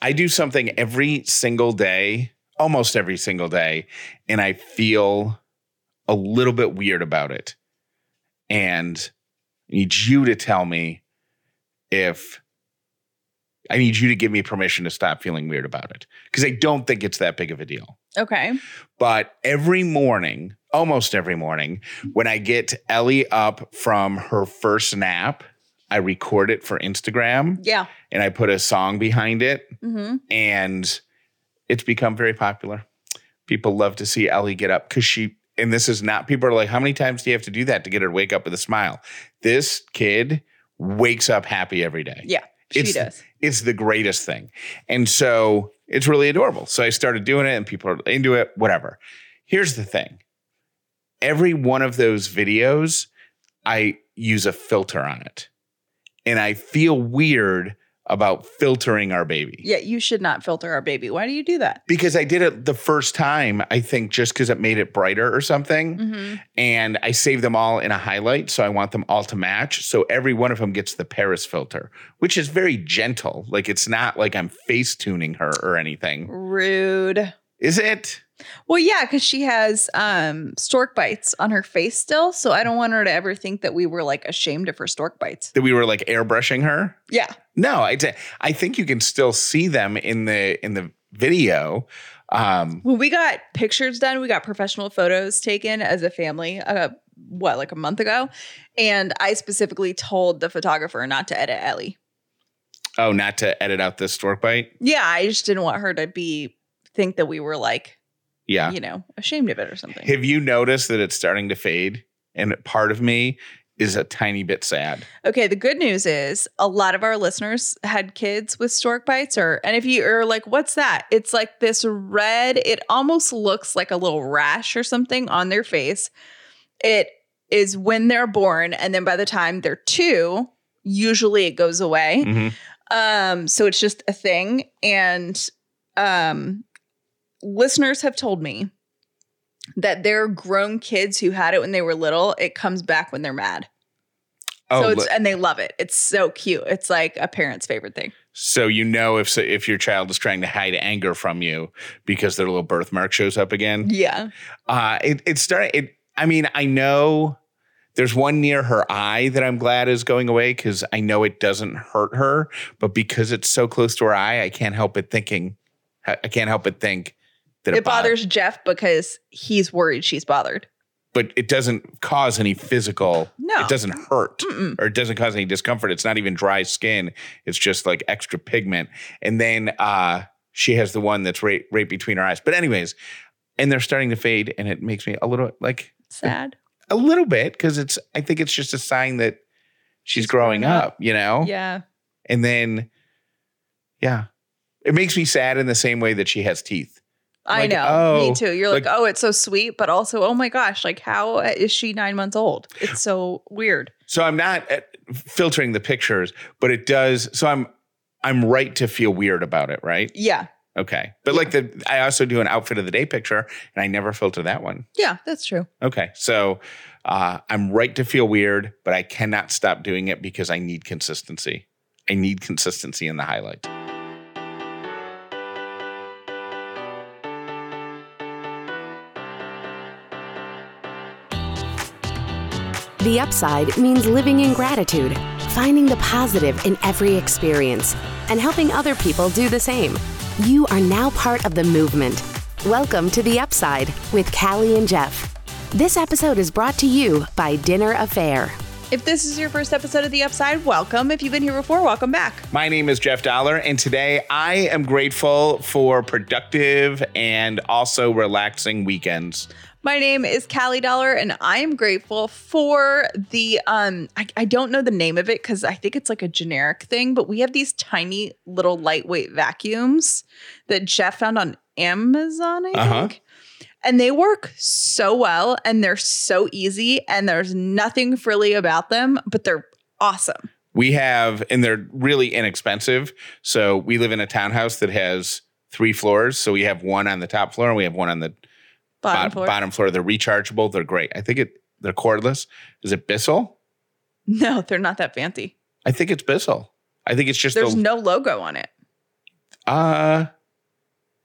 I do something every single day, almost every single day, and I feel a little bit weird about it. And I need you to tell me if I need you to give me permission to stop feeling weird about it because I don't think it's that big of a deal. Okay. But every morning, almost every morning, when I get Ellie up from her first nap, I record it for Instagram Yeah. and I put a song behind it Mm-hmm. and it's become very popular. People love to see Ellie get up because she, and this is not, people are like, how many times do you have to do that to get her to wake up with a smile? This kid wakes up happy every day. Yeah. She It's- does. It's the greatest thing. And so it's really adorable. So I started doing it and people are into it, whatever. Here's the thing every one of those videos, I use a filter on it. And I feel weird about filtering our baby. Yeah. You should not filter our baby. Why do you do that? Because I did it the first time, I think just because it made it brighter or something. Mm-hmm. And I saved them all in a highlight. So I want them all to match. So every one of them gets the Paris filter, which is very gentle. Like it's not like I'm face tuning her or anything. Rude. Is it? Well, yeah, because she has um stork bites on her face still. So I don't want her to ever think that we were like ashamed of her stork bites. That we were like airbrushing her? Yeah. No, I, I think you can still see them in the in the video. Um, When we got pictures done, we got professional photos taken as a family, uh, what, like a month ago? And I specifically told the photographer not to edit Ellie. oh, not to edit out the stork bite. Yeah, I just didn't want her to be think that we were like, Yeah. you know, ashamed of it or something. Have you noticed that it's starting to fade? And part of me is a tiny bit sad. Okay, the good news is a lot of our listeners had kids with stork bites, or and if you are like, what's that? It's like this red, it almost looks like a little rash or something on their face. It is when they're born, and then by the time they're two, usually it goes away. Mhm. Um, so it's just a thing. And um listeners have told me that they're grown kids who had it when they were little, it comes back when they're mad. Oh, so it's look- and they love it. It's so cute. It's like a parent's favorite thing. So you know if if your child is trying to hide anger from you because their little birthmark shows up again. Yeah. Uh it it started it I mean, I know there's one near her eye that I'm glad is going away because I know it doesn't hurt her, but because it's so close to her eye, I can't help it thinking I can't help but think that It bothers Jeff because he's worried she's bothered. but it doesn't cause any physical No. it doesn't hurt Mm-mm. or it doesn't cause any discomfort it's not even dry skin it's just like extra pigment and then uh she has the one that's right right between her eyes but anyways and they're starting to fade and it makes me a little like Sad. a little bit because it's i think it's just a sign that she's, She's growing growing up, up. you know Yeah. and then yeah it makes me sad in the same way that she has teeth I Like, know. oh, Me too. You're like, like- oh, it's so sweet, but also, oh my gosh, like, how is she nine months old? It's so weird. So I'm not uh, filtering the pictures, but it does. So I'm I'm right to feel weird about it, right? Yeah. Okay. But like the I also do an outfit of the day picture, and I never filter that one. Yeah, that's true. Okay. So uh, I'm right to feel weird, but I cannot stop doing it because I need consistency. I need consistency in the highlight. The upside means living in gratitude, finding the positive in every experience, and helping other people do the same. You are now part of the movement. Welcome to The Upside with Callie and Jeff. This episode is brought to you by Dinner A'Fare. If this is your first episode of The Upside, welcome. If you've been here before, welcome back. My name is Jeff Dauler, and today I am grateful for productive and also relaxing weekends. My name is Callie Dauler, and I am grateful for the um. I, I don't know the name of it because I think it's like a generic thing, but we have these tiny little lightweight vacuums that Jeff found on Amazon. I Uh-huh. think. And they work so well and they're so easy and there's nothing frilly about them, but they're awesome. We have, and they're really inexpensive. So we live in a townhouse that has three floors. So we have one on the top floor and we have one on the Bottom bot- floor. bottom floor. They're rechargeable. They're great. I think it. They're cordless. Is it Bissell? No, they're not that fancy. I think it's Bissell. I think it's just There's the, no logo on it. uh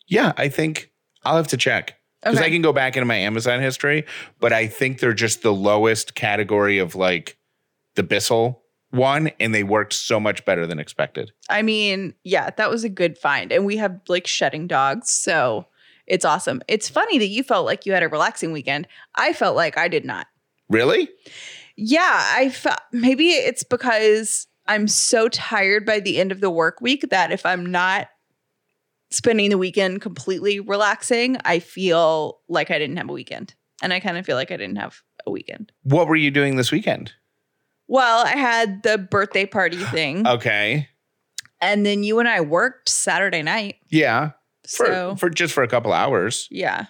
yeah, I think I'll have to check. Because Okay. I can go back into my Amazon history, but I think they're just the lowest category of like the Bissell one, and they worked so much better than expected. I mean, yeah, that was a good find. And we have like shedding dogs. So it's awesome. It's funny that you felt like you had a relaxing weekend. I felt like I did not. Really? Yeah, I felt maybe it's because I'm so tired by the end of the work week that if I'm not spending the weekend completely relaxing, I feel like I didn't have a weekend. And I kind of feel like I didn't have a weekend. What were you doing this weekend? Well, I had the birthday party thing. Okay. and then you and I worked Saturday night. Yeah. For So for just for a couple hours. yeah.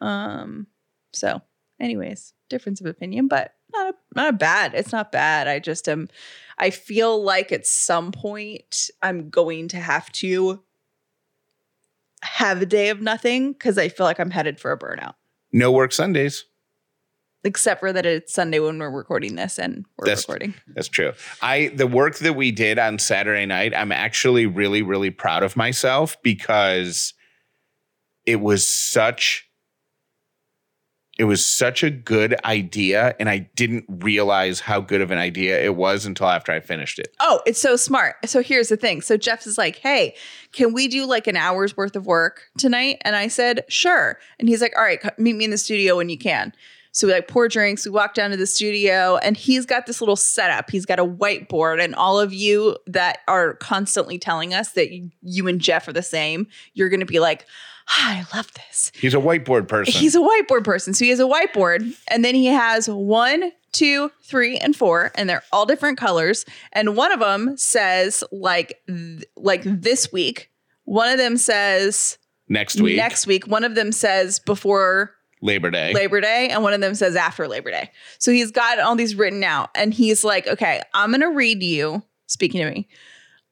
Um so anyways, difference of opinion, but not not bad. It's not bad. I just am I feel like at some point I'm going to have to have a day of nothing cuz I feel like I'm headed for a burnout. No work Sundays. Except for that it's Sunday when we're recording this and we're That's- recording. That's true. I the work that we did on Saturday night, I'm actually really really proud of myself because it was such it was such a good idea and I didn't realize how good of an idea it was until after I finished it. Oh, it's so smart. So here's the thing. So Jeff is like, hey, can we do like an hour's worth of work tonight? And I said, sure. And he's like, all right, meet me in the studio when you can. So we like pour drinks. We walk down to the studio and he's got this little setup. He's got a whiteboard. And all of you that are constantly telling us that you, and Jeff are the same, you're going to be like, "Ah, Ah, I love this. He's a whiteboard person. He's a whiteboard person. So he has a whiteboard, and then he has one, two, three, and four, and they're all different colors. And one of them says like th- like this week. One of them says next week, next week. One of them says before Labor Day. Labor Day, and one of them says after Labor Day. So he's got all these written out, and he's like, "Okay, I'm gonna read you." Speaking to me,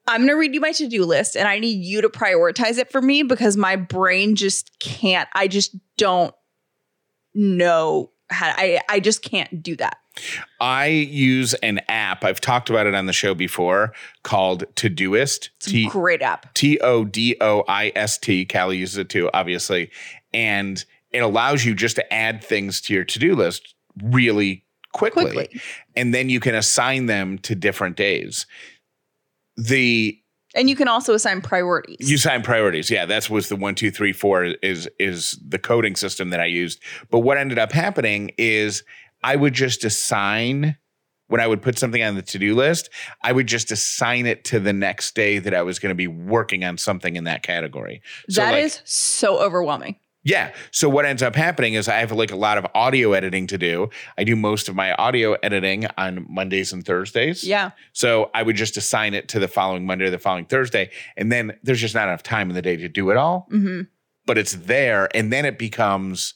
I'm gonna read you my to do list, and I need you to prioritize it for me because my brain just can't. I just don't know how. I I just can't do that. I use an app. I've talked about it on the show before called Todoist. It's a great app. T O D O I S T. Callie uses it too, obviously. And it allows you just to add things to your to do list really quickly. Quickly. And then you can assign them to different days. The And you can also assign priorities. you assign priorities. Yeah, that's was the one, two, three, four is is the coding system that I used. But what ended up happening is I would just assign when I would put something on the to-do list, I would just assign it to the next day that I was going to be working on something in that category. That like, is so overwhelming. Yeah. So what ends up happening is I have like a lot of audio editing to do. I do most of my audio editing on Mondays and Thursdays. Yeah. So I would just assign it to the following Monday or the following Thursday. And then there's just not enough time in the day to do it all. hmm But it's there. And then it becomes,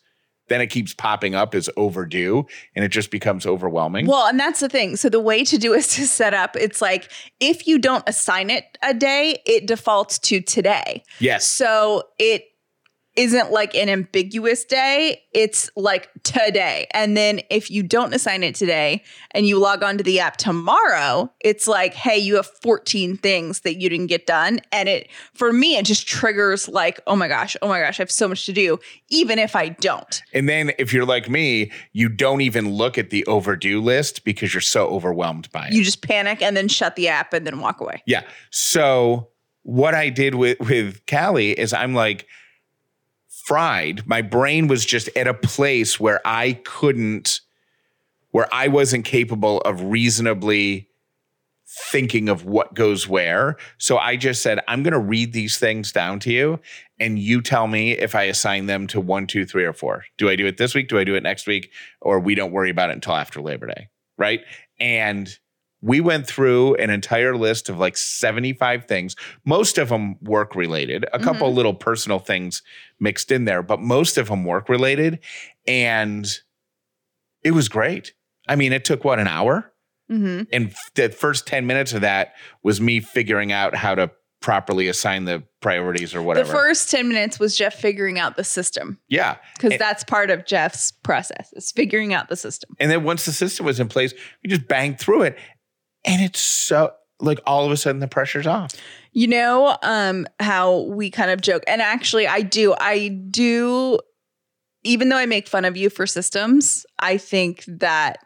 then it keeps popping up as overdue and it just becomes overwhelming. Well, and that's the thing. So the way to do is to set up, it's like if you don't assign it a day, it defaults to today. yes. So it isn't like an ambiguous day, it's like today. And then if you don't assign it today and you log on to the app tomorrow, it's like, hey, you have 14 things that you didn't get done. And it, for me, it just triggers like, oh my gosh, oh my gosh, I have so much to do, even if I don't. And then if you're like me, you don't even look at the overdue list because you're so overwhelmed by it. You just panic and then shut the app and then walk away. Yeah. So what I did with with Callie is I'm like fried. My brain was just at a place where I couldn't where I wasn't capable of reasonably thinking of what goes where. So I just said, I'm going to read these things down to you and you tell me if I assign them to one, two, three, or four. Do I do it this week? Do I do it next week? Or we don't worry about it until after Labor Day. Right. And we went through an entire list of like 75 things. Most of them work related, a couple Mhm. little personal things mixed in there, but most of them work related. And it was great. I mean, it took what, an hour? Mhm. And the first 10 minutes of that was me figuring out how to properly assign the priorities or whatever. The first 10 minutes was Jeff figuring out the system yeah. because that's part of Jeff's process is figuring out the system. And then once the system was in place, we just banged through it. And it's so like all of a sudden the pressure's off. You know, um, how we kind of joke, and actually, I do, I do, even though I make fun of you for systems, I think that,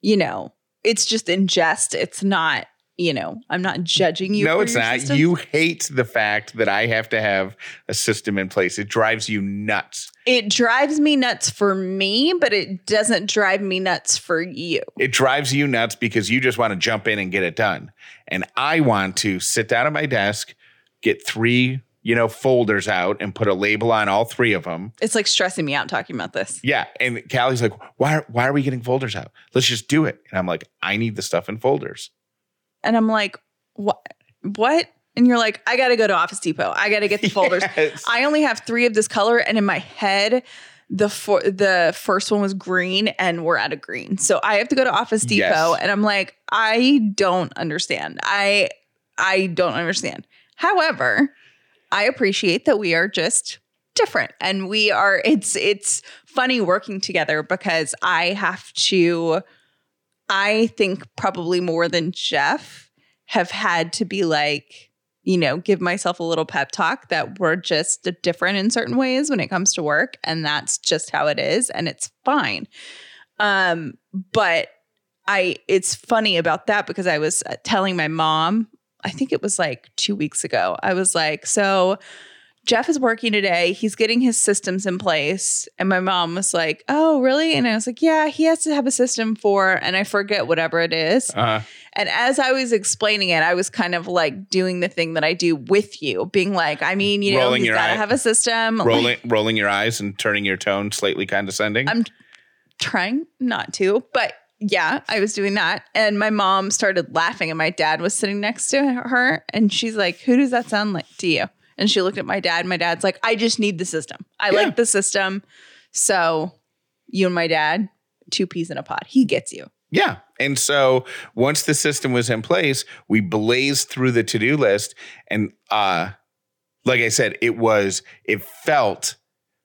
you know, it's just in jest. It's not, you know, I'm not judging you. no, it's not. systems. You hate the fact that I have to have a system in place. It drives you nuts. It drives me nuts for me, but it doesn't drive me nuts for you. It drives you nuts because you just want to jump in and get it done. And I want to sit down at my desk, get three, you know, folders out and put a label on all three of them. It's like stressing me out talking about this. Yeah. And Callie's like, why, why are we getting folders out? Let's just do it. And I'm like, I need the stuff in folders. And I'm like, what? What? And you're like, I got to go to Office Depot. I got to get the folders. Yes. I only have three of this color, and in my head, the for, the first one was green, and we're out of green. So I have to go to Office Depot, Yes. and I'm like, I don't understand. I I don't understand. However, I appreciate that we are just different, and we are. It's it's funny working together because I have to. I think probably more than Jeff have had to be like you know, give myself a little pep talk that we're just different in certain ways when it comes to work and that's just how it is and it's fine. Um but I it's funny about that because I was uh, telling my mom, I think it was like 2 weeks ago. I was like, "So Jeff is working today. He's getting his systems in place." And my mom was like, "Oh, really?" And I was like, "Yeah, he has to have a system for and I forget whatever it is." Uh, And as I was explaining it, I was kind of like doing the thing that I do with you, being like, I mean, you know, Rolling he's your got to have a system. Like, rolling, rolling your eyes and turning your tone slightly condescending. I'm trying not to, but yeah, I was doing that. And my mom started laughing, and my dad was sitting next to her, and she's like, Who does that sound like to you? And she looked at my dad. My dad's like, I just need the system. I Yeah. like the system. So you and my dad, two peas in a pod. He gets you. Yeah. And so once the system was in place, we blazed through the to-do list and uh like I said, it was it felt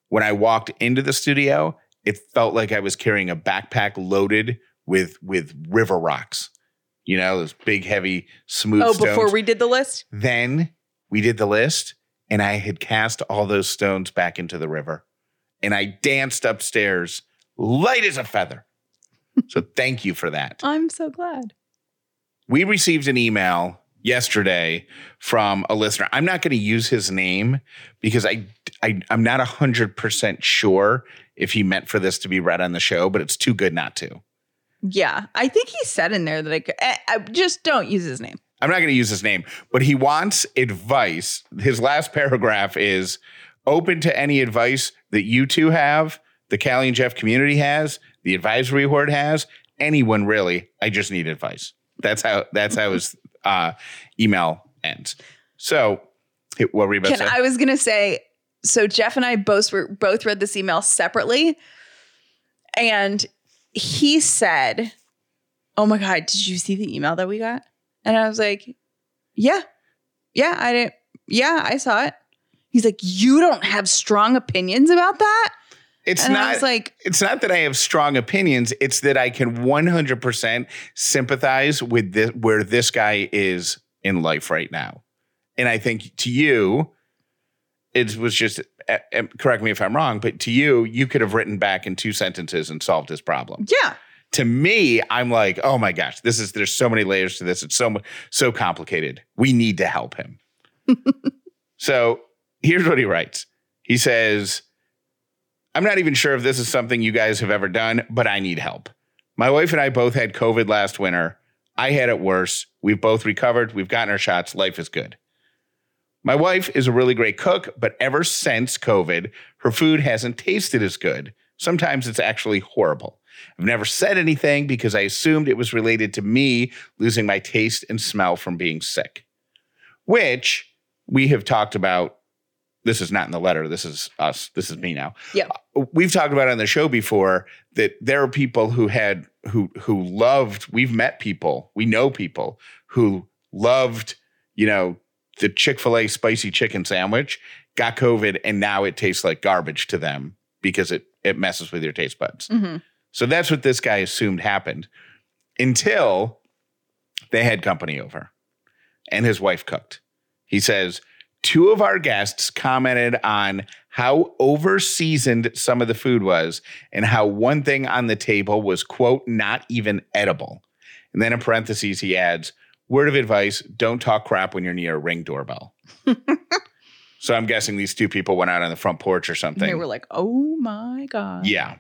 when I walked into the studio, it felt like I was carrying a backpack loaded with with river rocks. You know, those big heavy smooth Oh, stones. before we did the list? then we did the list and I had cast all those stones back into the river. And I danced upstairs light as a feather. so thank you for that. I'm so glad. We received an email yesterday from a listener. I'm not going to use his name because I, I I'm not 100% sure if he meant for this to be read on the show, but it's too good not to. Yeah, I think he said in there that I could. I, I just don't use his name. I'm not going to use his name, but he wants advice. His last paragraph is open to any advice that you two have, the Callie and Jeff community has, the advisory board has, anyone really. I just need advice. That's how that's how his uh, email ends. So, what were you about Can to say? I was gonna say, so Jeff and I both were both read this email separately, and he said, "Oh my god, did you see the email that we got?" And I was like, "Yeah, yeah, I didn't. Yeah, I saw it." He's like, "You don't have strong opinions about that," it's and not like, it's not that I have strong opinions. It's that I can 100% sympathize with this, where this guy is in life right now. And I think to you, it was just, correct me if I'm wrong, but to you, you could have written back in two sentences and solved his problem. "Yeah, To me, I'm like, oh my gosh, this is, there's so many layers to this. It's so, so complicated. We need to help him. so here's what he writes. He says, I'm not even sure if this is something you guys have ever done, but I need help. My wife and I both had COVID last winter. I had it worse. We've both recovered. We've gotten our shots. Life is good. My wife is a really great cook, but ever since COVID, her food hasn't tasted as good. Sometimes it's actually horrible. I've never said anything because I assumed it was related to me losing my taste and smell from being sick, which we have talked about. This is not in the letter. This is us. This is me now. Yeah. We've talked about on the show before that there are people who had who who loved, we've met people, we know people who loved, you know, the Chick-fil-A spicy chicken sandwich, got COVID, and now it tastes like garbage to them because it it messes with your taste buds. Mhm. So that's what this guy assumed happened until they had company over and his wife cooked. He says, Two of our guests commented on how overseasoned some of the food was and how one thing on the table was, quote, not even edible. And then in parentheses, he adds, word of advice don't talk crap when you're near a ring doorbell. so I'm guessing these two people went out on the front porch or And something. they were like, "Oh my god." Yeah.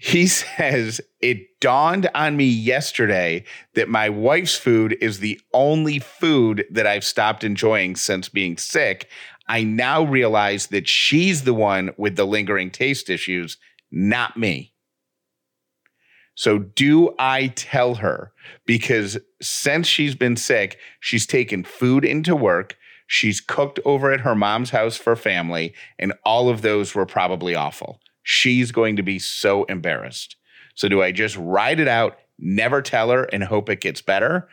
He says, It dawned on me yesterday that my wife's food is the only food that I've stopped enjoying since being sick. I now realize that she's the one with the lingering taste issues, not me. So, do I tell her? Because since she's been sick, she's taken food into work, she's cooked over at her mom's house for family, and all of those were probably awful. She's going to be so embarrassed. So, do I just ride it out, never tell her, and hope it gets better?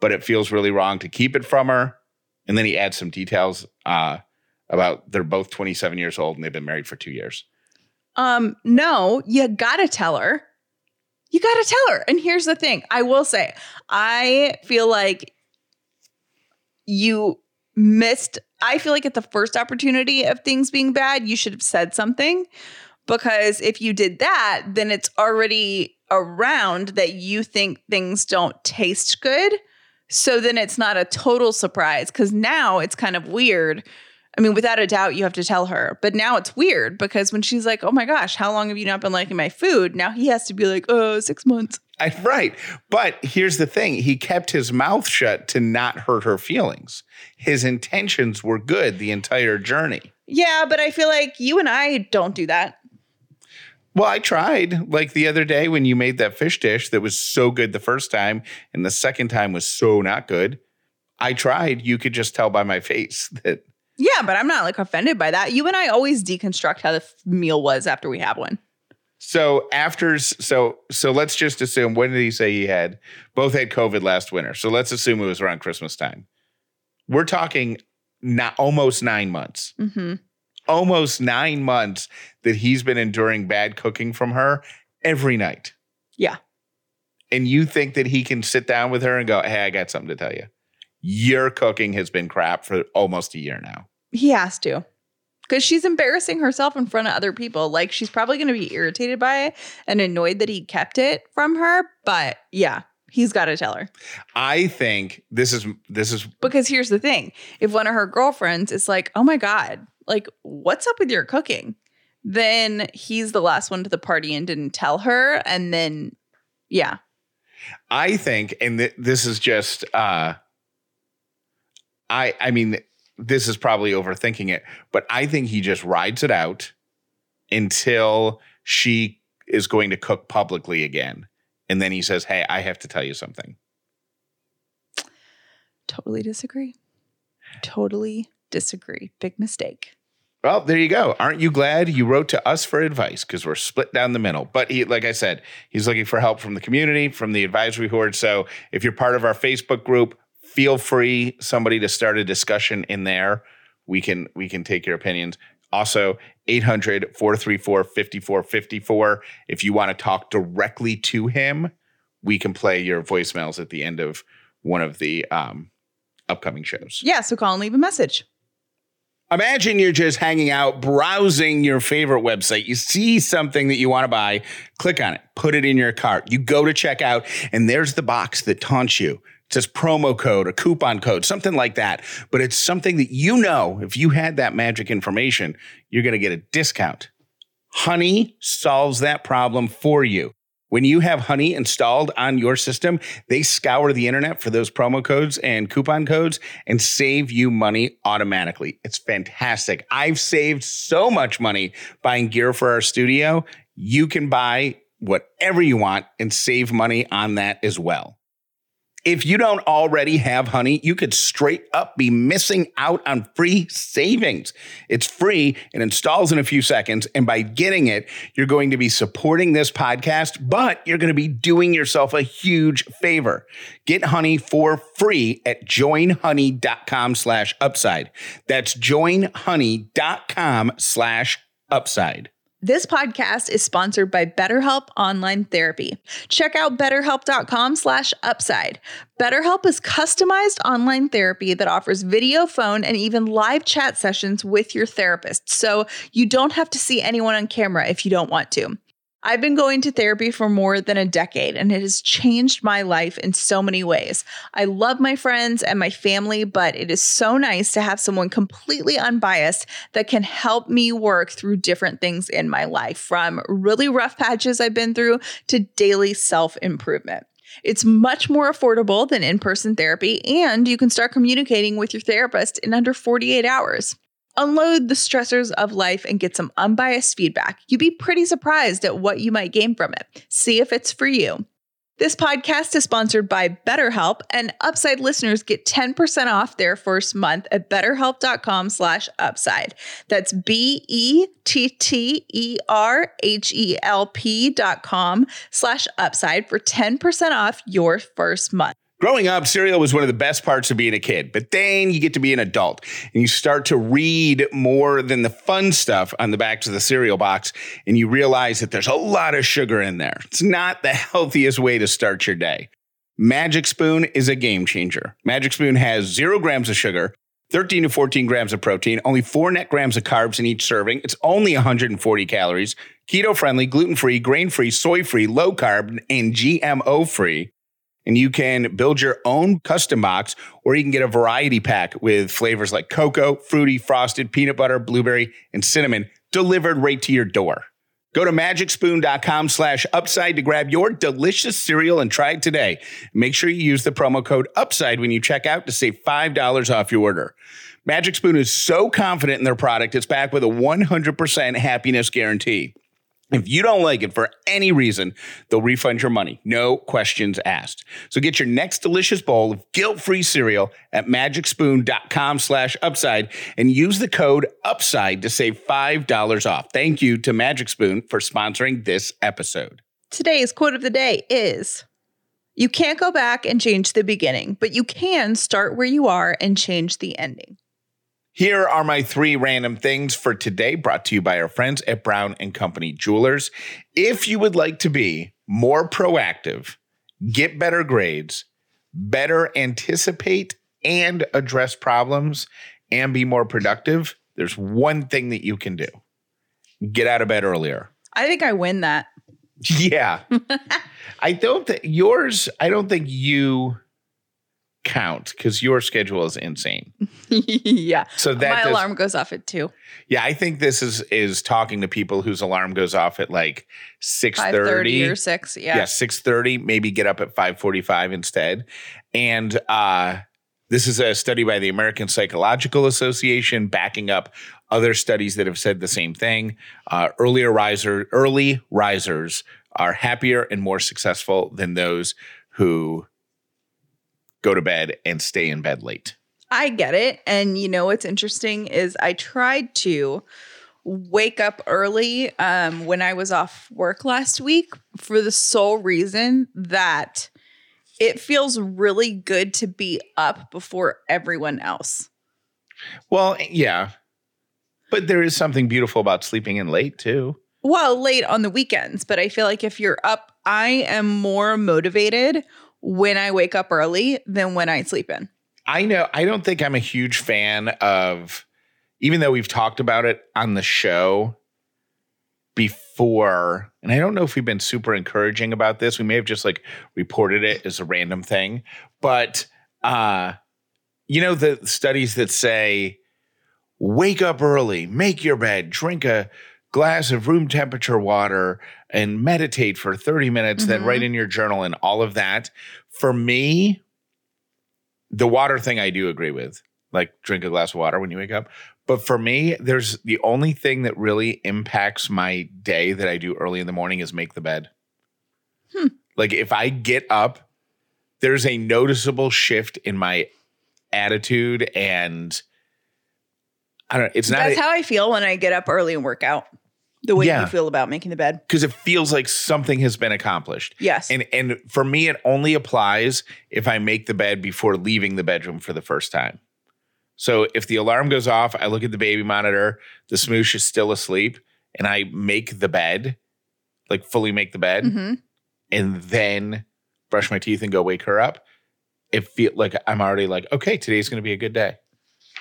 But it feels really wrong to keep it from her. And then he adds some details uh, about they're both 27 years old and they've been married for two years. Um, no, you gotta tell her. You gotta tell her. And here's the thing I will say, I feel like you missed, I feel like at the first opportunity of things being bad, you should have said something. Because if you did that, then it's already around that you think things don't taste good. So then it's not a total surprise because now it's kind of weird. I mean, without a doubt, you have to tell her. But now it's weird because when she's like, oh my gosh, how long have you not been liking my food? Now he has to be like, oh, six months. I, right. But here's the thing he kept his mouth shut to not hurt her feelings. His intentions were good the entire journey. Yeah, but I feel like you and I don't do that. Well, I tried like the other day when you made that fish dish that was so good the first time and the second time was so not good. I tried. You could just tell by my face that Yeah, but I'm not like offended by that. You and I always deconstruct how the f- meal was after we have one. So after so so let's just assume when did he say he had both had COVID last winter. So let's assume it was around Christmas time. We're talking not almost 9 months. Mm-hmm. Almost 9 months that he's been enduring bad cooking from her every night. Yeah. And you think that he can sit down with her and go, "Hey, I got something to tell you." Your cooking has been crap for almost a year now. He has to. Because she's embarrassing herself in front of other people. Like she's probably going to be irritated by it and annoyed that he kept it from her. But yeah, he's got to tell her. I think this is this is Because here's the thing if one of her girlfriends is like, oh my God, like, what's up with your cooking? Then he's the last one to the party and didn't tell her. And then, yeah. I think, and th- this is just, uh, I, I mean, this is probably overthinking it, but I think he just rides it out until she is going to cook publicly again, and then he says, "Hey, I have to tell you something." Totally disagree. Totally disagree. Big mistake. Well, there you go. Aren't you glad you wrote to us for advice? Because we're split down the middle. But he, like I said, he's looking for help from the community, from the advisory board. So if you're part of our Facebook group, feel free somebody to start a discussion in there. We can we can take your opinions. Also, 800 434 5454. If you want to talk directly to him, we can play your voicemails at the end of one of the um, upcoming shows. Yeah. So call and leave a message. Imagine you're just hanging out, browsing your favorite website. You see something that you want to buy, click on it, put it in your cart. You go to checkout, and there's the box that taunts you. It says promo code or coupon code, something like that. But it's something that you know if you had that magic information, you're going to get a discount. Honey solves that problem for you. When you have Honey installed on your system, they scour the internet for those promo codes and coupon codes and save you money automatically. It's fantastic. I've saved so much money buying gear for our studio. You can buy whatever you want and save money on that as well. If you don't already have honey, you could straight up be missing out on free savings. It's free, it installs in a few seconds. And by getting it, you're going to be supporting this podcast, but you're going to be doing yourself a huge favor. Get honey for free at joinhoney.com slash upside. That's joinhoney.com slash upside. This podcast is sponsored by BetterHelp Online Therapy. Check out betterhelp.com slash upside. BetterHelp is customized online therapy that offers video, phone, and even live chat sessions with your therapist. So you don't have to see anyone on camera if you don't want to. I've been going to therapy for more than a decade and it has changed my life in so many ways. I love my friends and my family, but it is so nice to have someone completely unbiased that can help me work through different things in my life, from really rough patches I've been through to daily self improvement. It's much more affordable than in person therapy, and you can start communicating with your therapist in under 48 hours. Unload the stressors of life and get some unbiased feedback. You'd be pretty surprised at what you might gain from it. See if it's for you. This podcast is sponsored by BetterHelp, and Upside listeners get 10% off their first month at betterhelp.com slash upside. That's B-E-T-T-E-R-H-E-L-P dot com slash upside for 10% off your first month. Growing up, cereal was one of the best parts of being a kid, but then you get to be an adult and you start to read more than the fun stuff on the backs of the cereal box, and you realize that there's a lot of sugar in there. It's not the healthiest way to start your day. Magic Spoon is a game changer. Magic Spoon has zero grams of sugar, 13 to 14 grams of protein, only four net grams of carbs in each serving. It's only 140 calories, keto friendly, gluten free, grain free, soy free, low carb, and GMO free and you can build your own custom box or you can get a variety pack with flavors like cocoa, fruity, frosted, peanut butter, blueberry, and cinnamon delivered right to your door. Go to magicspoon.com slash upside to grab your delicious cereal and try it today. Make sure you use the promo code upside when you check out to save $5 off your order. Magic Spoon is so confident in their product, it's backed with a 100% happiness guarantee. If you don't like it for any reason, they'll refund your money. No questions asked. So get your next delicious bowl of guilt-free cereal at magicspoon.com slash upside and use the code upside to save $5 off. Thank you to Magic Spoon for sponsoring this episode. Today's quote of the day is You can't go back and change the beginning, but you can start where you are and change the ending. Here are my three random things for today, brought to you by our friends at Brown and Company Jewelers. If you would like to be more proactive, get better grades, better anticipate and address problems, and be more productive, there's one thing that you can do get out of bed earlier. I think I win that. Yeah. I don't think yours, I don't think you count because your schedule is insane. yeah. So that my does- alarm goes off at two. Yeah, I think this is is talking to people whose alarm goes off at like six thirty or six. Yeah. Yeah, six thirty. Maybe get up at five forty five instead. And uh, this is a study by the American Psychological Association, backing up other studies that have said the same thing. Uh, earlier riser, early risers are happier and more successful than those who go to bed and stay in bed late. I get it. And you know what's interesting is I tried to wake up early um, when I was off work last week for the sole reason that it feels really good to be up before everyone else. Well, yeah. But there is something beautiful about sleeping in late too. Well, late on the weekends, but I feel like if you're up, I am more motivated when I wake up early than when I sleep in. I know I don't think I'm a huge fan of even though we've talked about it on the show before, and I don't know if we've been super encouraging about this. We may have just like reported it as a random thing, but uh you know the studies that say wake up early, make your bed, drink a glass of room temperature water and meditate for 30 minutes, then Mhm. write in your journal and all of that. For me, the water thing I do agree with. Like drink a glass of water when you wake up. But for me, there's the only thing that really impacts my day that I do early in the morning is make the bed. Hmm. Like if I get up, there's a noticeable shift in my attitude and I don't know. It's not That's how I feel when I get up early and work out. The way Yeah. you feel about making the bed. because it feels like something has been accomplished. Yes. And and for me, it only applies if I make the bed before leaving the bedroom for the first time. So if the alarm goes off, I look at the baby monitor, the smoosh is still asleep, and I make the bed, like fully make the bed, hmm and then brush my teeth and go wake her up. It feel like I'm already like, okay, today's gonna be a good day.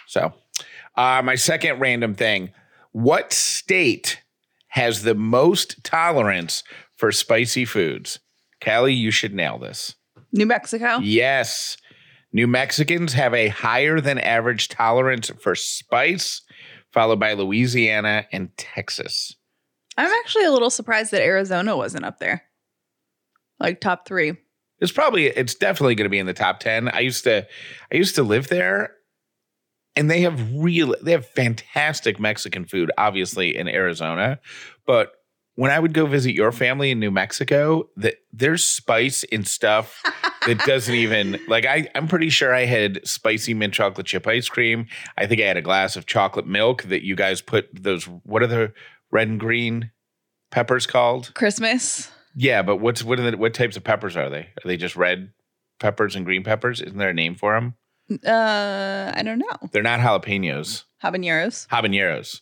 So uh, my second random thing. What state has the most tolerance for spicy foods? Callie, you should nail this. New Mexico. Yes. New Mexicans have a higher than average tolerance for spice, followed by Louisiana and Texas. I'm actually a little surprised that Arizona wasn't up there. Like top three. It's probably it's definitely going to be in the top 10. I used to I used to live there and they have real they have fantastic Mexican food obviously in Arizona, but when I would go visit your family in New Mexico, that there's spice in stuff that doesn't even like I I'm pretty sure I had spicy mint chocolate chip ice cream. I think I had a glass of chocolate milk that you guys put those what are the red and green peppers called? Christmas. Yeah, but what's what are the what types of peppers are they? Are they just red peppers and green peppers? Isn't there a name for them? Uh, I don't know. They're not jalapenos, Habaneros. habaneros,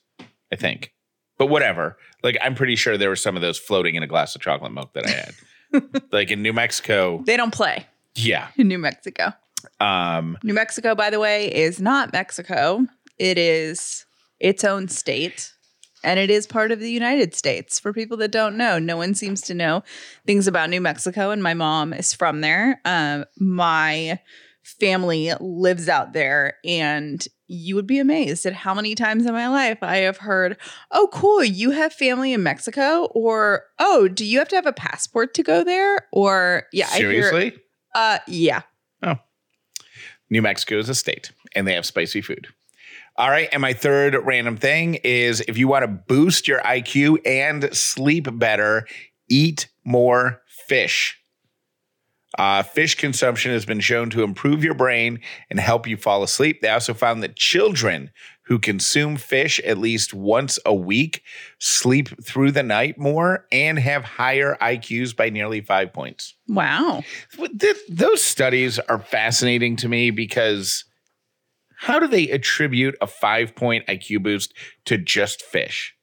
I think. But whatever. Like I'm pretty sure there were some of those floating in a glass of chocolate milk that I had. like in New Mexico. They don't play Yeah. in New Mexico. Um New Mexico, by the way, is not Mexico. It is its own state. And it is part of the United States. For people that don't know, no one seems to know things about New Mexico. And my mom is from there. Um, my family lives out there. And you would be amazed at how many times in my life I have heard, oh, cool, you have family in Mexico. Or, oh, do you have to have a passport to go there? Or, yeah, I hear, seriously? uh, yeah. Oh. New Mexico is a state and they have spicy food. All right. And my third random thing is if you want to boost your IQ and sleep better, eat more fish. Uh, fish consumption has been shown to improve your brain and help you fall asleep. They also found that children who consume fish at least once a week sleep through the night more and have higher IQs by nearly five points. Wow. Th- those studies are fascinating to me because how do they attribute a five point IQ boost to just fish?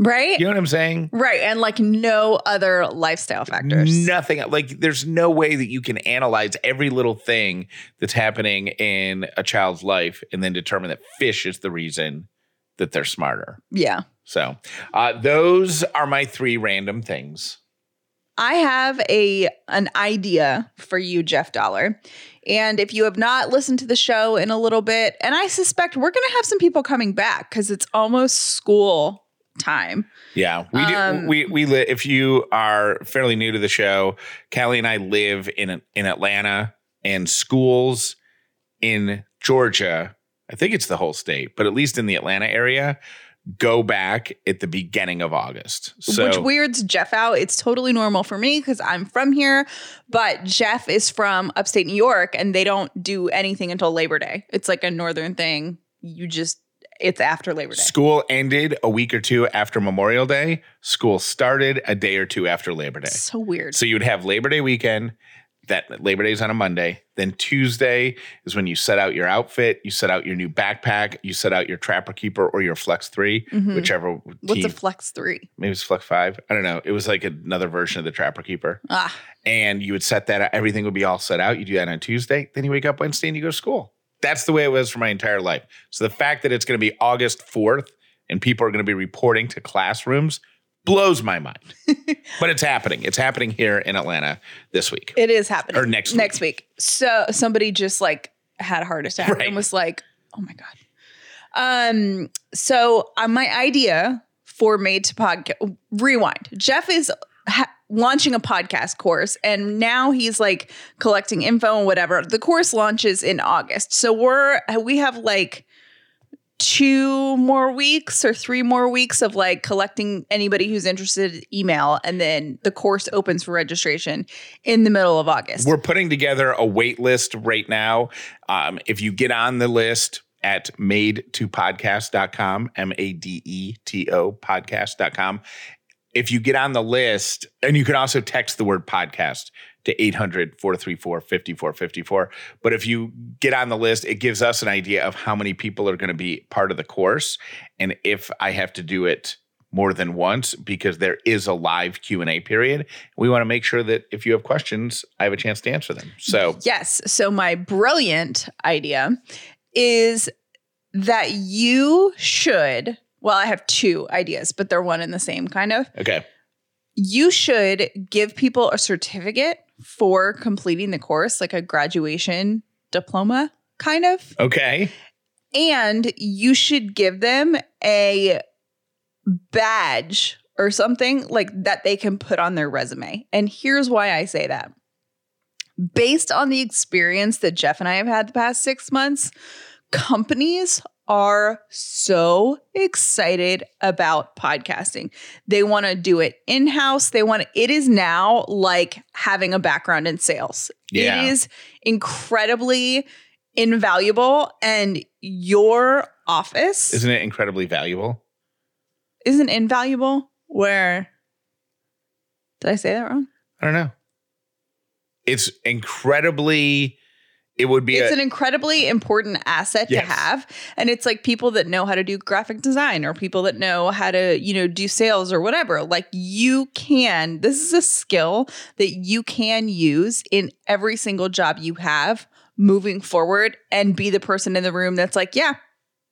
Right? You know what I'm saying? Right. And like no other lifestyle factors. Nothing like there's no way that you can analyze every little thing that's happening in a child's life and then determine that fish is the reason that they're smarter. Yeah. So, uh, those are my three random things. I have a an idea for you, Jeff Dauler. And if you have not listened to the show in a little bit, and I suspect we're gonna have some people coming back because it's almost school time. Yeah, we do. Um, we we li- if you are fairly new to the show, Callie and I live in in Atlanta, and schools in Georgia. I think it's the whole state, but at least in the Atlanta area, go back at the beginning of August. So which weirds Jeff out. It's totally normal for me because I'm from here, but Jeff is from upstate New York and they don't do anything until Labor Day. It's like a northern thing. You just it's after Labor Day. school ended a week or two after Memorial Day. School started a day or two after Labor Day. So weird. So you would have Labor Day weekend. That Labor Day is on a Monday. Then Tuesday is when you set out your outfit, you set out your new backpack, you set out your Trapper Keeper or your Flex 3, Mhm. whichever What's team. a flex three? maybe it's Flex 5. I don't know. It was like another version of the Trapper Keeper. Ah, And you would set that out. Everything would be all set out. You do that on Tuesday. Then you wake up Wednesday and you go to school. That's the way it was for my entire life. So the fact that it's going to be August 4th and people are going to be reporting to classrooms blows my mind. but it's happening. It's happening here in Atlanta this week. it is happening. Or next week. next week. So somebody just like had a heart attack Right. and was like, "Oh my god." Um. So uh, my idea for Made to Podcast. Rewind. Jeff is ha- launching a podcast course, and now he's like collecting info and whatever. The course launches in August, so we're we have like two more weeks or three more weeks of like collecting anybody who's interested email and then the course opens for registration in the middle of august We're putting together a wait list right now. Um, if you get on the list at made to podcast.com, M A D E T O podcast.com, if you get on the list, and you can also text the word podcast to 800 434 5454. But if you get on the list, it gives us an idea of how many people are going to be part of the course. And if I have to do it more than once because there is a live q&a period we want to make sure that if you have questions i have a chance to answer them so yes so my brilliant idea is that you should well i have two ideas but they're one and the same kind of okay you should give people a certificate for completing the course like a graduation diploma kind of okay and you should give them a badge or something like that they can put on their resume. And here's why I say that. Based on the experience that Jeff and I have had the past 6 months, companies are so excited about podcasting. They want to do it in-house. They want it is now like having a background in sales. Yeah. It is incredibly invaluable and your office isn't it incredibly valuable isn't invaluable where did i say that wrong i don't know it's incredibly it would be it's a, an incredibly important asset Yes. to have and it's like people that know how to do graphic design or people that know how to you know do sales or whatever like you can this is a skill that you can use in every single job you have moving forward and be the person in the room that's like yeah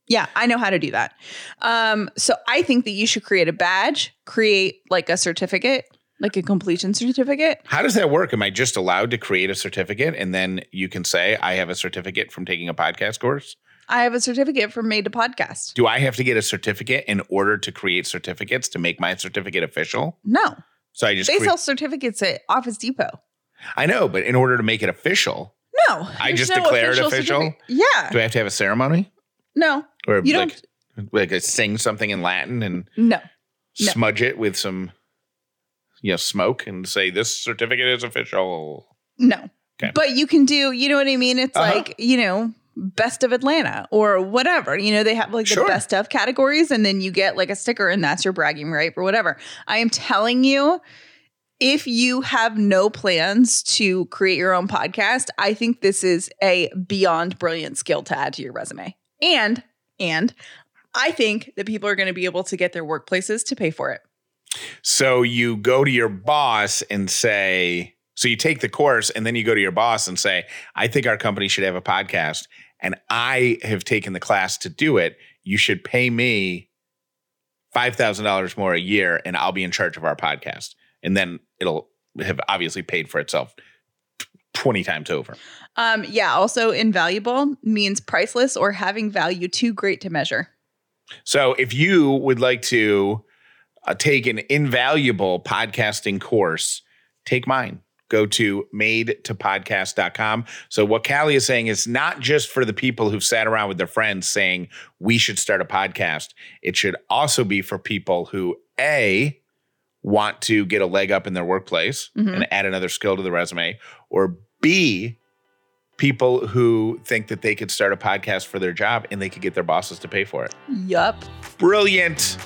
yeah i know how to do that um so i think that you should create a badge create like a certificate like a completion certificate? How does that work? Am i just allowed to create a certificate and then you can say i have a certificate from taking a podcast course i have a certificate from made to podcast. Do i have to get a certificate in order to create certificates to make my certificate official? No. So i just they crea- sell certificates at office depot. I know but in order to make it official No, I just declare it official? Yeah, do i have to have a ceremony? No, or you like like I sing something in latin and. No, No. smudge it with some you know smoke and say this certificate is official no. Okay. But you can do. You know what I mean? It's Uh-huh. like you know, best of Atlanta or whatever. You know, they have like Sure. the best of categories, and then you get like a sticker, and that's your bragging right or whatever. I am telling you. If you have no plans to create your own podcast, I think this is a beyond brilliant skill to add to your resume. And and I think that people are going to be able to get their workplaces to pay for it. So you go to your boss and say, so you take the course and then you go to your boss and say, I think our company should have a podcast and I have taken the class to do it. You should pay me $5,000 more a year and I'll be in charge of our podcast. And then it'll have obviously paid for itself 20 times over. Um, yeah, also invaluable means priceless or having value too great to measure. So if you would like to uh, take an invaluable podcasting course, take mine. Go to made to podcast.com. So what Callie is saying is not just for the people who've sat around with their friends saying we should start a podcast. It should also be for people who A want to get a leg up in their workplace Mhm. and add another skill to the resume, or B people who think that they could start a podcast for their job and they could get their bosses to pay for it. Yup. Brilliant.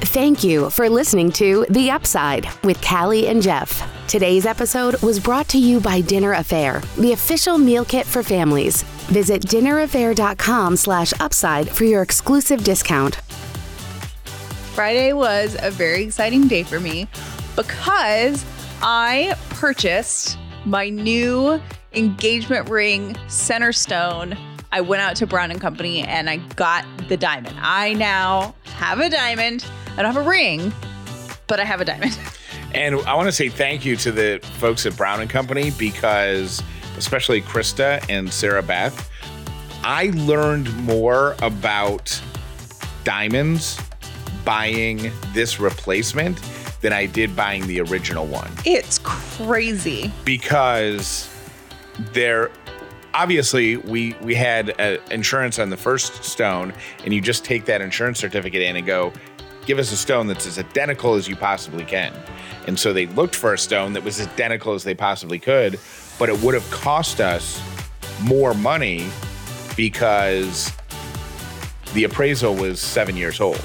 Thank you for listening to The Upside with Callie and Jeff. Today's episode was brought to you by Dinner A'Fare, the official meal kit for families. Visit dinnerafare.com slash upside for your exclusive discount. Friday was a very exciting day for me because I purchased my new engagement ring center stone. I went out to Brown and Company and I got the diamond. I now have a diamond. I don't have a ring, but I have a diamond. And I want to say thank you to the folks at Brown and Company because, especially Krista and Sarah Beth, I learned more about diamonds buying this replacement than I did buying the original one It's crazy. because there obviously we we had uh, insurance on the first stone and you just take that insurance certificate in and go give us a stone that's as identical as you possibly can. And so they looked for a stone that was as identical as they possibly could but it would have cost us more money because the appraisal was seven years old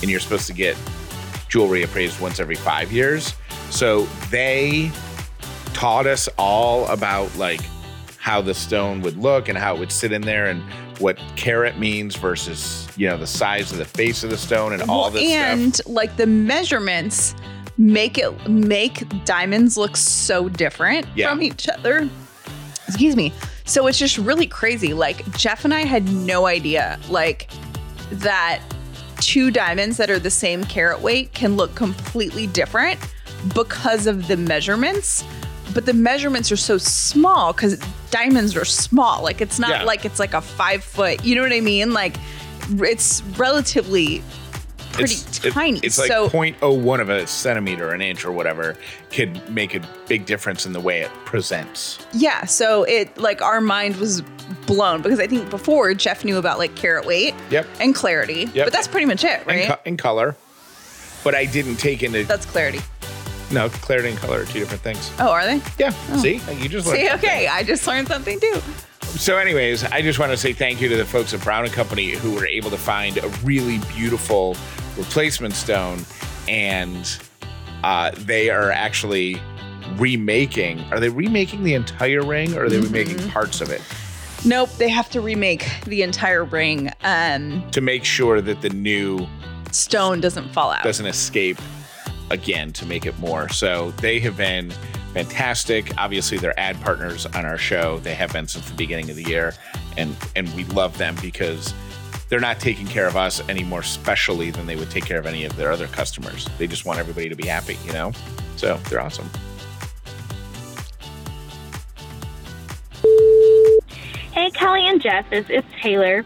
and you're supposed to get jewelry appraised once every five years. So they taught us all about like how the stone would look and how it would sit in there and what carat means versus you know the size of the face of the stone and all Well, this and stuff. like the measurements make it make diamonds look so different Yeah. from each other. Excuse me. So it's just really crazy. Like Jeff and I had no idea like that two diamonds that are the same carat weight can look completely different because of the measurements. But the measurements are so small because diamonds are small. Like it's not Yeah. like it's like a five foot. You know what I mean? Like it's relatively pretty It's, it- tiny. it's like so 0.01 of a centimeter, an inch, or whatever, could make a big difference in the way it presents. yeah, so it like our mind was blown because I think before Jeff knew about like carat weight Yep. and clarity, Yep. but that's pretty much it, right? And, co- and color. But I didn't take into that's clarity. No clarity and color are two different things. Oh, are they? Yeah. See, you just learned See, something. okay, I just learned something too. So, anyways, I just want to say thank you to the folks at Brown and Company who were able to find a really beautiful replacement stone, and uh, they are actually remaking. Are they remaking the entire ring, or are they remaking parts of it Nope, they have to remake the entire ring. Um, to make sure that the new stone doesn't fall out. doesn't escape again to make it more. So they have been fantastic. Obviously, they're ad partners on our show. They have been since the beginning of the year, and and we love them because they're not taking care of us any more specially than they would take care of any of their other customers. They just want everybody to be happy, you know. So they're awesome. Hey, Callie and Jeff, it's, it's Taylor.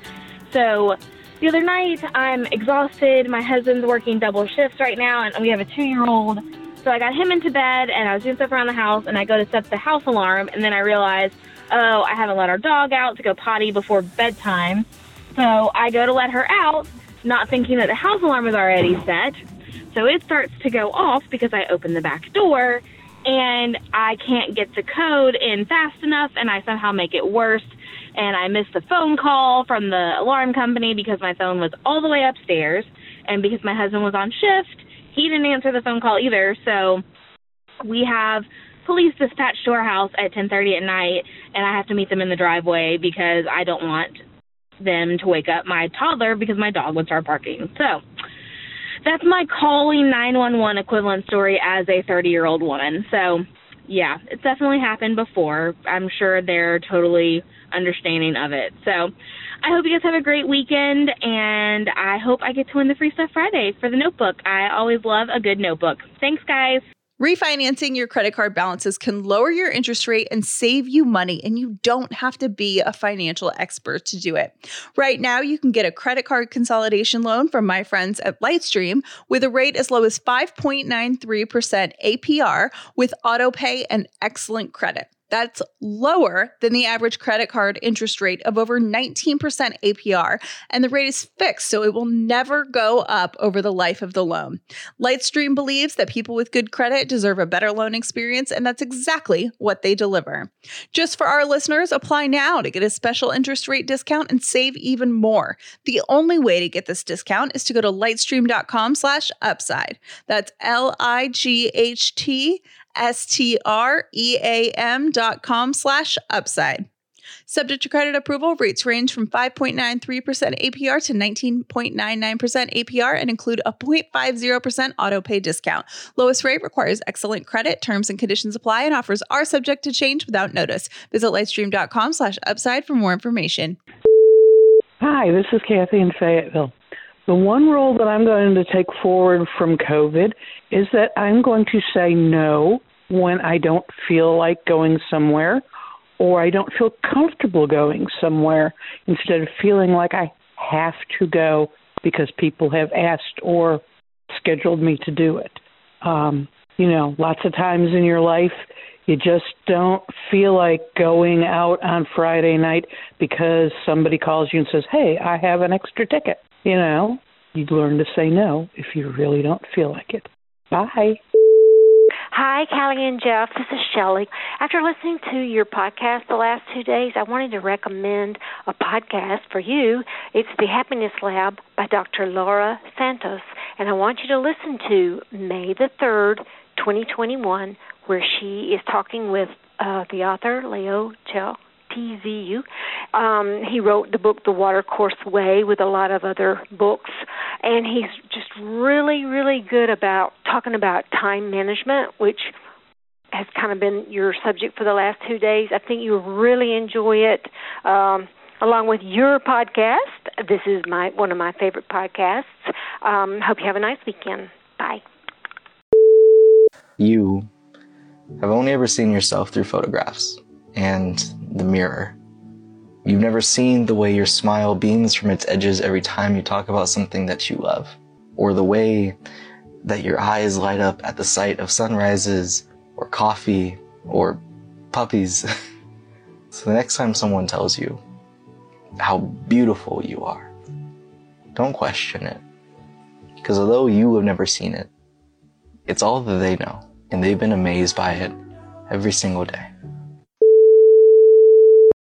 So, the other night, I'm exhausted. My husband's working double shifts right now, and we have a two year old. So, I got him into bed, and I was doing stuff around the house, and I go to set the house alarm, and then I realize, oh, I haven't let our dog out to go potty before bedtime. So, I go to let her out, not thinking that the house alarm is already set. So, it starts to go off because I open the back door and I can't get the code in fast enough, and I somehow make it worse. And I missed the phone call from the alarm company because my phone was all the way upstairs, and because my husband was on shift, he didn't answer the phone call either. So we have police dispatched to our house at 10:30 at night, and I have to meet them in the driveway because I don't want them to wake up my toddler because my dog would start barking. So that's my calling 911 equivalent story as a 30 year old woman. So, yeah, it's definitely happened before. I'm sure they're totally understanding of it. So, I hope you guys have a great weekend, and I hope I get to win the Free Stuff Friday for the notebook. I always love a good notebook. Thanks, guys. Refinancing your credit card balances can lower your interest rate and save you money, and you don't have to be a financial expert to do it. Right now, you can get a credit card consolidation loan from my friends at Lightstream with a rate as low as 5.93% APR with auto pay and excellent credit. That's lower than the average credit card interest rate of over 19% APR, and the rate is fixed, so it will never go up over the life of the loan. Lightstream believes that people with good credit deserve a better loan experience, and that's exactly what they deliver. Just for our listeners, apply now to get a special interest rate discount and save even more. The only way to get this discount is to go to lightstream.com slash upside. That's L-I-G-H-T S-T-R-E-A-M dot com slash upside. Subject to credit approval, rates range from 5.93% APR to 19.99% APR and include a 0.50% auto pay discount. Lowest rate requires excellent credit. Terms and conditions apply and offers are subject to change without notice. Visit lightstream.com slash upside for more information. Hi, this is Kathy in Fayetteville. The one rule that I'm going to take forward from COVID is that I'm going to say no when I don't feel like going somewhere or I don't feel comfortable going somewhere instead of feeling like I have to go because people have asked or scheduled me to do it. Um, you know, lots of times in your life, you just don't feel like going out on Friday night because somebody calls you and says, Hey, I have an extra ticket. You know, you'd learn to say no if you really don't feel like it. Bye. Hi, Callie and Jeff. This is Shelly. After listening to your podcast the last two days, I wanted to recommend a podcast for you. It's The Happiness Lab by Dr. Laurie Santos. And I want you to listen to May the 3rd, 2021, where she is talking with uh, the author, Leo Chell. TZU. Um, he wrote the book The Watercourse Way with a lot of other books, and he's just really, really good about talking about time management, which has kind of been your subject for the last two days. I think you'll really enjoy it. Um, along with your podcast, this is my one of my favorite podcasts. Um, hope you have a nice weekend. Bye. You have only ever seen yourself through photographs and the mirror. You've never seen the way your smile beams from its edges every time you talk about something that you love, or the way that your eyes light up at the sight of sunrises, or coffee, or puppies. so the next time someone tells you how beautiful you are, don't question it. Because although you have never seen it, it's all that they know, and they've been amazed by it every single day.